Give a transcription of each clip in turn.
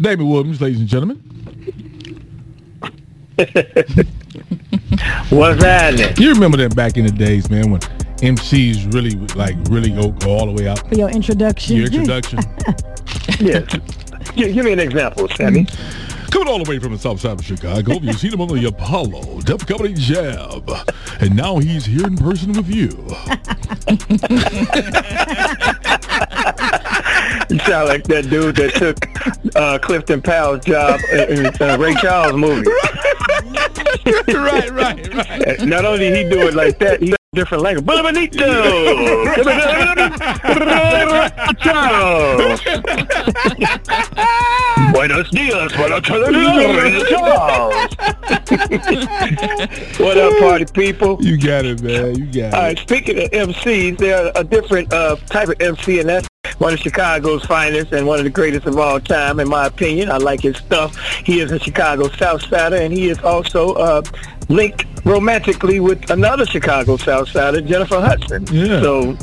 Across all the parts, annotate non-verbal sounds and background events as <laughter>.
Damon Williams, ladies and gentlemen. <laughs> What's happening? You remember that back in the days, man, when MCs really like really go, go all the way out. For your introduction. Your introduction. <laughs> yes. Give, give me an example, Sammy. Hmm. Coming all the way from the south side of Chicago, you've seen him on the Apollo, Def Comedy Jam. And now he's here in person with you. <laughs> You sound like that dude that took uh, Clifton Powell's job in, in uh, Ray Charles movie. right, right, right. Not only he do it like that, he different language. Bonito! Charles! <laughs> Buenos dias, buenos Charles! what up, party people? You got it, man. You got All it. right, speaking of MCs, there are a different uh, type of MC, and that's one of Chicago's finest and one of the greatest of all time, in my opinion. I like his stuff. He is a Chicago South Sider, and he is also uh, linked romantically with another Chicago South Sider, Jennifer Hudson. Yeah. So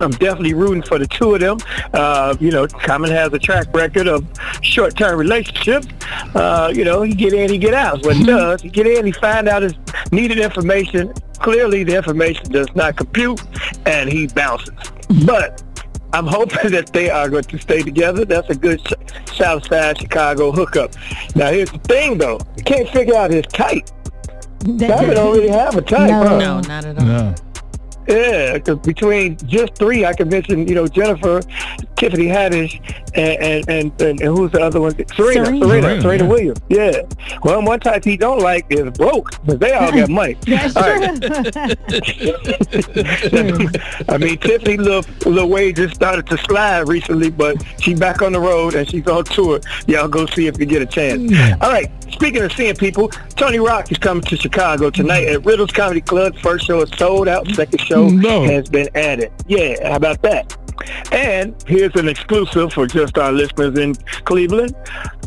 I'm definitely rooting for the two of them. Uh, you know, Common has a track record of short-term relationships. Uh, you know, he get in, he get out. What he does. He get in, he find out his needed information. Clearly, the information does not compute, and he bounces. But I'm hoping that they are going to stay together. That's a good South Side Chicago hookup. Now, here's the thing, though. I can't figure out his type. Common don't really have a type, No. huh? No, not at all. No. Yeah, because between just three, I can mention, you know, Jennifer, Tiffany Haddish, and and, and, and, and who's the other one? Serena, Serena. Serena, Serena, Serena, yeah. Williams. Yeah. Well, one type he don't like is broke, because they all got money. <laughs> That's All right. true. <laughs> I mean, Tiffany little little way just started to slide recently, but she's back on the road and she's on tour. Y'all go see if you get a chance. All right. Speaking of seeing people, Tony Rock is coming to Chicago tonight at Riddles Comedy Club. First show is sold out. Second show No. has been added. Yeah, how about that? And here's an exclusive for just our listeners in Cleveland.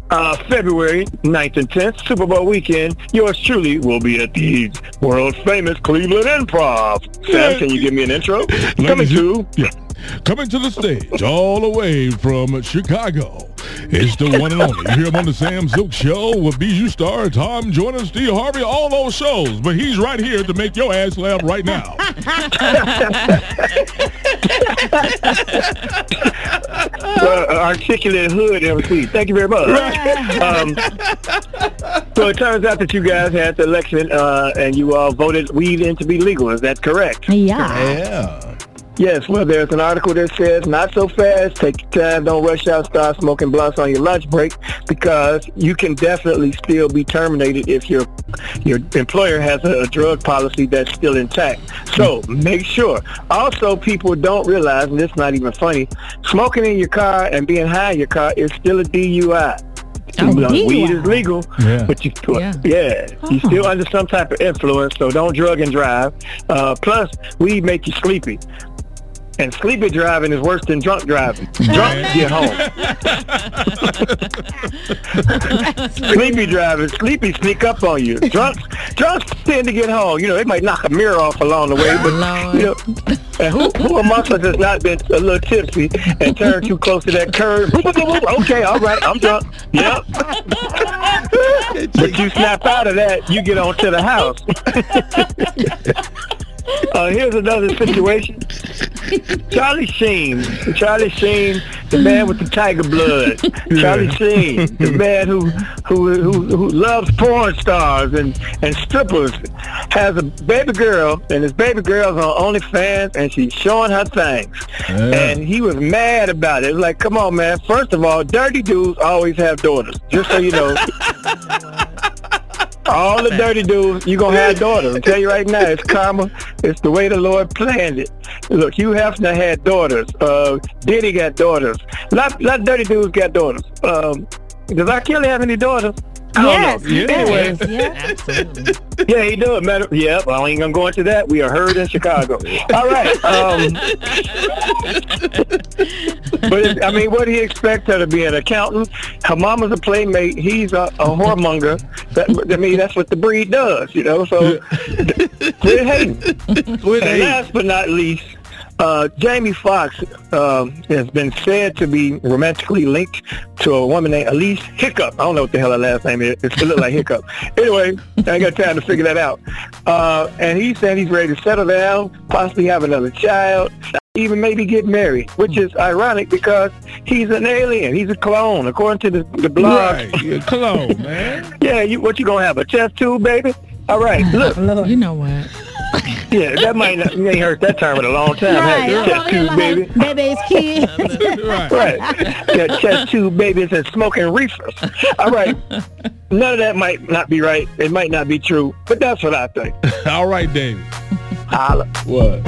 Uh, February 9th and 10th, Super Bowl weekend, yours truly will be at the world famous Cleveland Improv. Sam, can you give me an intro? Coming to Yeah. Coming to the stage all the way from Chicago. It's the one and only. You hear him on the Sam Sylk Show with Bijou Star, Tom Joyner, Steve Harvey, all those shows. But he's right here to make your ass laugh right now. <laughs> uh, articulate hood MC. Thank you very much. Um, so it turns out that you guys had the election uh, and you all voted weed in to be legal. Is that correct? yeah. Yeah. Yes, well, there's an article that says, not so fast, take your time, don't rush out, start smoking blunts on your lunch break, because you can definitely still be terminated if your your employer has a, a drug policy that's still intact. So make sure. Also, people don't realize, and it's not even funny, smoking in your car and being high in your car is still a DUI. Oh, You know, Weed is legal, Yeah. but you, Yeah. yeah, you're Oh. still under some type of influence, so don't drug and drive. Uh, plus, weed make you sleepy. And sleepy driving is worse than drunk driving. Drunk get home. <laughs> sleepy driving, sleepy sneak up on you. Drunks, drunks tend to get home. You know, they might knock a mirror off along the way, but Lord. you know, and who, who amongst us has not been a little tipsy and turned too close to that curb? okay, all right, I'm drunk. Yep. but you snap out of that, you get on to the house. <laughs> Uh, here's another situation. <laughs> Charlie Sheen. Charlie Sheen, the man with the tiger blood. <laughs> Charlie Sheen, the man who, who who who loves porn stars and, and strippers, has a baby girl, and his baby girl's on OnlyFans, and she's showing her things. Yeah. And he was mad about it. It's like, come on, man. First of all, dirty dudes always have daughters. Just so you know. <laughs> All the dirty dudes, you gonna have daughters. I tell you right now, it's karma. It's the way the Lord planned it. Look, Hugh Hefner had daughters. Uh, Diddy got daughters. A lot, lot dirty dudes got daughters. Um, does R. Kelly have any daughters? I Yes. don't know. he Anyway, does, Yeah. Absolutely. yeah, he does. Matter, yeah, well, I ain't gonna go into that. We are heard in Chicago. All right. Um, <laughs> but it, I mean, what do you expect her to be? An accountant? Her mama's a playmate. He's a, a whoremonger. That, I mean, that's what the breed does, you know. So quit hating. Quit And last but not least, Uh, Jamie Foxx um, has been said to be romantically linked to a woman named Elise Hiccup. I don't know what the hell her last name is. It looks like Hiccup. <laughs> Anyway, I ain't got time to figure that out. Uh, and he said he's ready to settle down, possibly have another child, even maybe get married, which is ironic because he's an alien. He's a clone, according to the, the blog. Right, you clone, <laughs> man. Yeah, you, what you gonna have, a chest tube, baby? All right, look, <laughs> Lord. You know what? <laughs> yeah, that might not, you ain't heard that term in a long time, Right. have you? I'm Chest over here tube, baby. like, baby's kid. right. Right. Got chest tube babies and smoking reefers. All right. None of that might not be right. It might not be true, but that's what I think. All right, Damon. Holla. What?